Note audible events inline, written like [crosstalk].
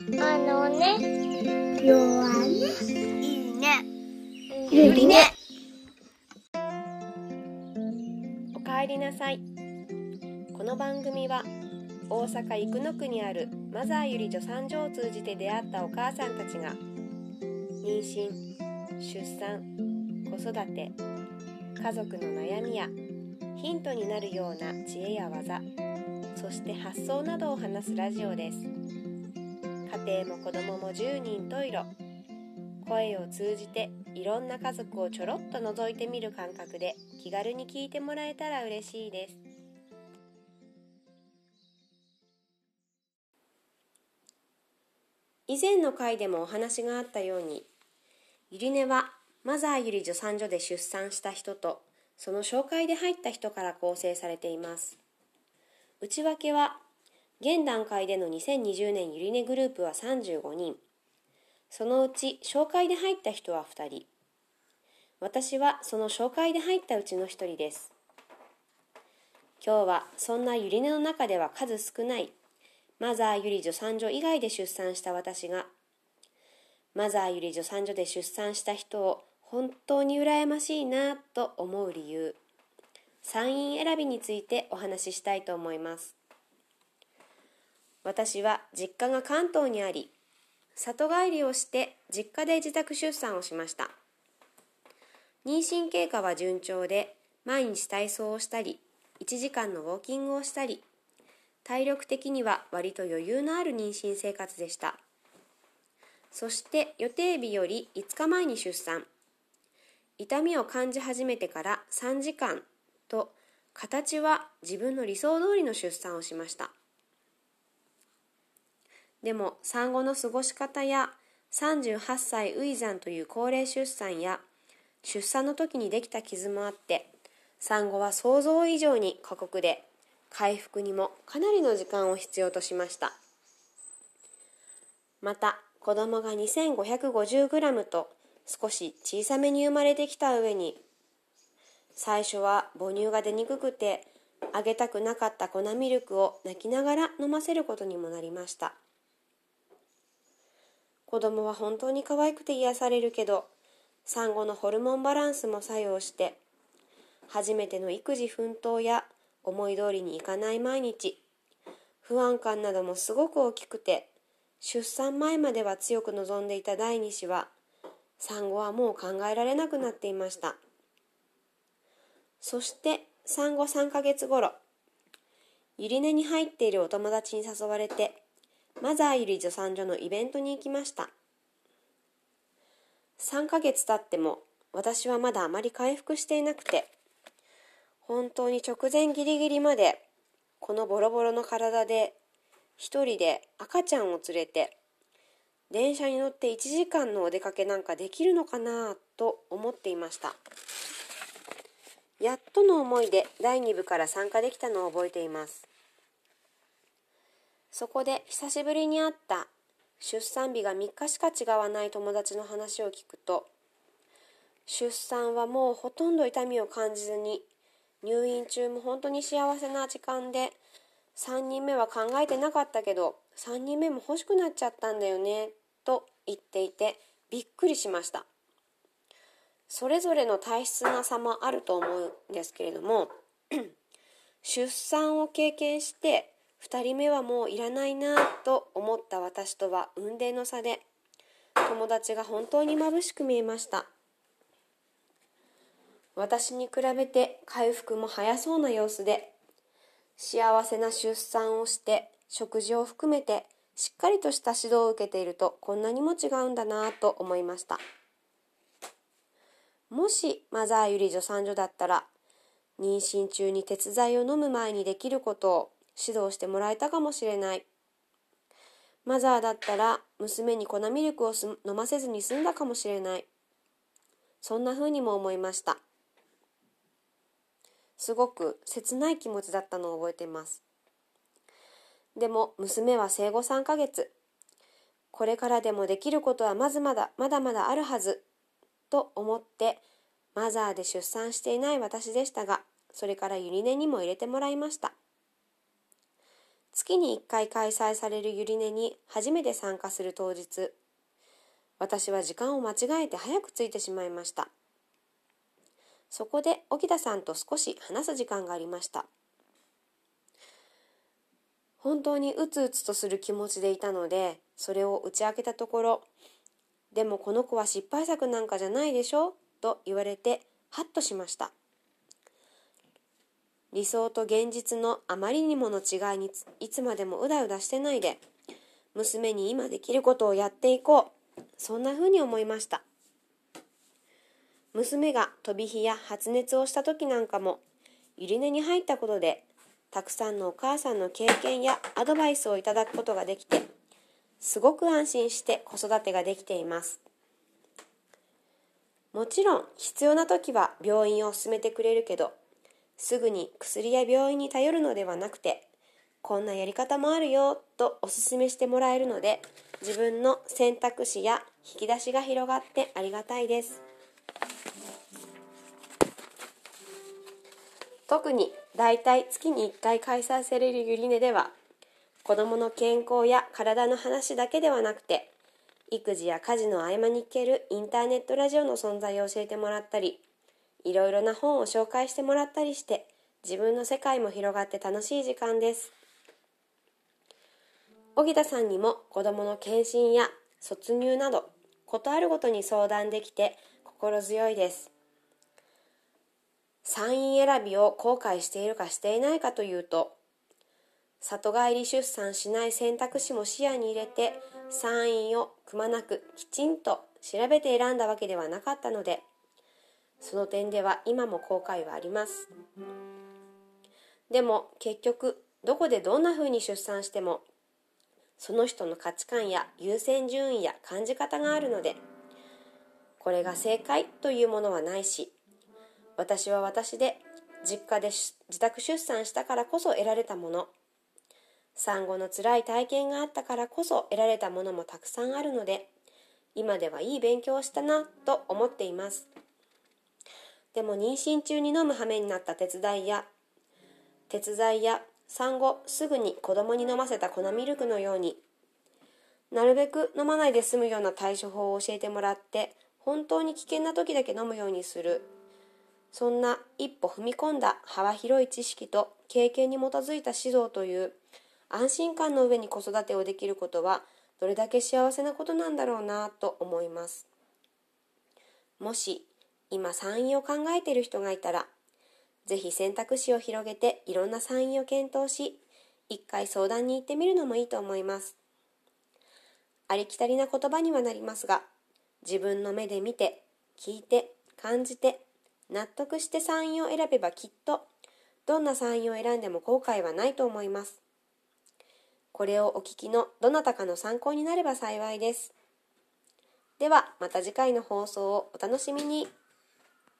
あのね、弱ね。いいね。ゆりね。おかえりなさいこの番組は大阪生野区にあるマザーゆり助産所を通じて出会ったお母さんたちが妊娠出産子育て家族の悩みやヒントになるような知恵や技そして発想などを話すラジオです家庭も子供も十人十色。声を通じていろんな家族をちょろっと覗いてみる感覚で気軽に聞いてもらえたら嬉しいです。以前の回でもお話があったようにゆりねはマザーゆり助産所で出産した人とその紹介で入った人から構成されています。内訳は現段階での2020年ゆりねグループは35人。そのうち紹介で入った人は2人。私はその紹介で入ったうちの1人です。今日はそんなゆりねの中では数少ないマザーゆり助産所以外で出産した私がマザーゆり助産所で出産した人を本当に羨ましいなと思う理由産院選びについてお話ししたいと思います。私は実家が関東にあり里帰りをして実家で自宅出産をしました。妊娠経過は順調で毎日体操をしたり1時間のウォーキングをしたり体力的には割と余裕のある妊娠生活でした。そして予定日より5日前に出産。痛みを感じ始めてから3時間と形は自分の理想通りの出産をしました。でも産後の過ごし方や38歳初産という高齢出産や出産の時にできた傷もあって産後は想像以上に過酷で回復にもかなりの時間を必要としました。また子供が 2550g と少し小さめに生まれてきた上に最初は母乳が出にくくてあげたくなかった粉ミルクを泣きながら飲ませることにもなりました。子供は本当に可愛くて癒されるけど産後のホルモンバランスも作用して初めての育児奮闘や思い通りにいかない毎日不安感などもすごく大きくて出産前までは強く望んでいた第二子は産後はもう考えられなくなっていました。そして産後3ヶ月頃ゆり根に入っているお友達に誘われてマザーゆり助産所のイベントに行きました。3ヶ月経っても私はまだあまり回復していなくて本当に直前ギリギリまでこのボロボロの体で一人で赤ちゃんを連れて電車に乗って1時間のお出かけなんかできるのかなと思っていました。やっとの思いで第2部から参加できたのを覚えています。そこで久しぶりに会った。出産日が3日しか違わない友達の話を聞くと出産はもうほとんど痛みを感じずに入院中も本当に幸せな時間で3人目は考えてなかったけど3人目も欲しくなっちゃったんだよねと言っていてびっくりしました。それぞれの体質な差もあると思うんですけれども [clears throat] 出産を経験して2人目はもういらないなと思った私とは雲泥の差で友達が本当に眩しく見えました。私に比べて回復も早そうな様子で幸せな出産をして食事を含めてしっかりとした指導を受けているとこんなにも違うんだなと思いました。もしマザーゆり助産所だったら妊娠中に鉄剤を飲む前にできることを指導してもらえたかもしれない。マザーだったら娘に粉ミルクを飲ませずに済んだかもしれない。そんな風にも思いました。すごく切ない気持ちだったのを覚えています。でも娘は生後3ヶ月。これからでもできることはまずまだまだまだあるはず。と思ってマザーで出産していない私でしたがそれからゆり根にも入れてもらいました。月に1回開催されるゆり根に初めて参加する当日。私は時間を間違えて早く着いてしまいました。そこで沖田さんと少し話す時間がありました。本当にうつうつとする気持ちでいたのでそれを打ち明けたところ「でもこの子は失敗作なんかじゃないでしょ?」と言われてハッとしました。理想と現実のあまりにもの違いにいつまでもうだうだしてないで娘に今できることをやっていこう。そんな風に思いました。娘が飛び火や発熱をした時なんかもゆり根に入ったことでたくさんのお母さんの経験やアドバイスをいただくことができてすごく安心して子育てができています。もちろん必要な時は病院を勧めてくれるけどすぐに薬や病院に頼るのではなくてこんなやり方もあるよとおすすめしてもらえるので自分の選択肢や引き出しが広がってありがたいです。特に大体月に1回開催されるゆりねでは子どもの健康や体の話だけではなくて育児や家事の合間に聞けるインターネットラジオの存在を教えてもらったりいろいろな本を紹介してもらったりして自分の世界も広がって楽しい時間です。荻田さんにも子どもの検診や卒入など事あるごとに相談できて心強いです。産院選びを後悔しているかしていないかというと里帰り出産しない選択肢も視野に入れて産院をくまなくきちんと調べて選んだわけではなかったのでその点では今も後悔はあります。でも結局どこでどんな風に出産してもその人の価値観や優先順位や感じ方があるのでこれが正解というものはないし私は私で実家で自宅出産したからこそ得られたもの。産後の辛い体験があったからこそ得られたものもたくさんあるので今ではいい勉強をしたなと思っています。でも妊娠中に飲む羽目になった手伝いや鉄剤や産後すぐに子供に飲ませた粉ミルクのようになるべく飲まないで済むような対処法を教えてもらって本当に危険な時だけ飲むようにする。そんな一歩踏み込んだ幅広い知識と経験に基づいた指導という安心感の上に子育てをできることはどれだけ幸せなことなんだろうなと思います。もし今産院を考えている人がいたら、ぜひ選択肢を広げていろんな産院を検討し、一回相談に行ってみるのもいいと思います。ありきたりな言葉にはなりますが、自分の目で見て、聞いて、感じて、納得して産院を選べばきっと、どんな産院を選んでも後悔はないと思います。これをお聞きのどなたかの参考になれば幸いです。ではまた次回の放送をお楽しみに。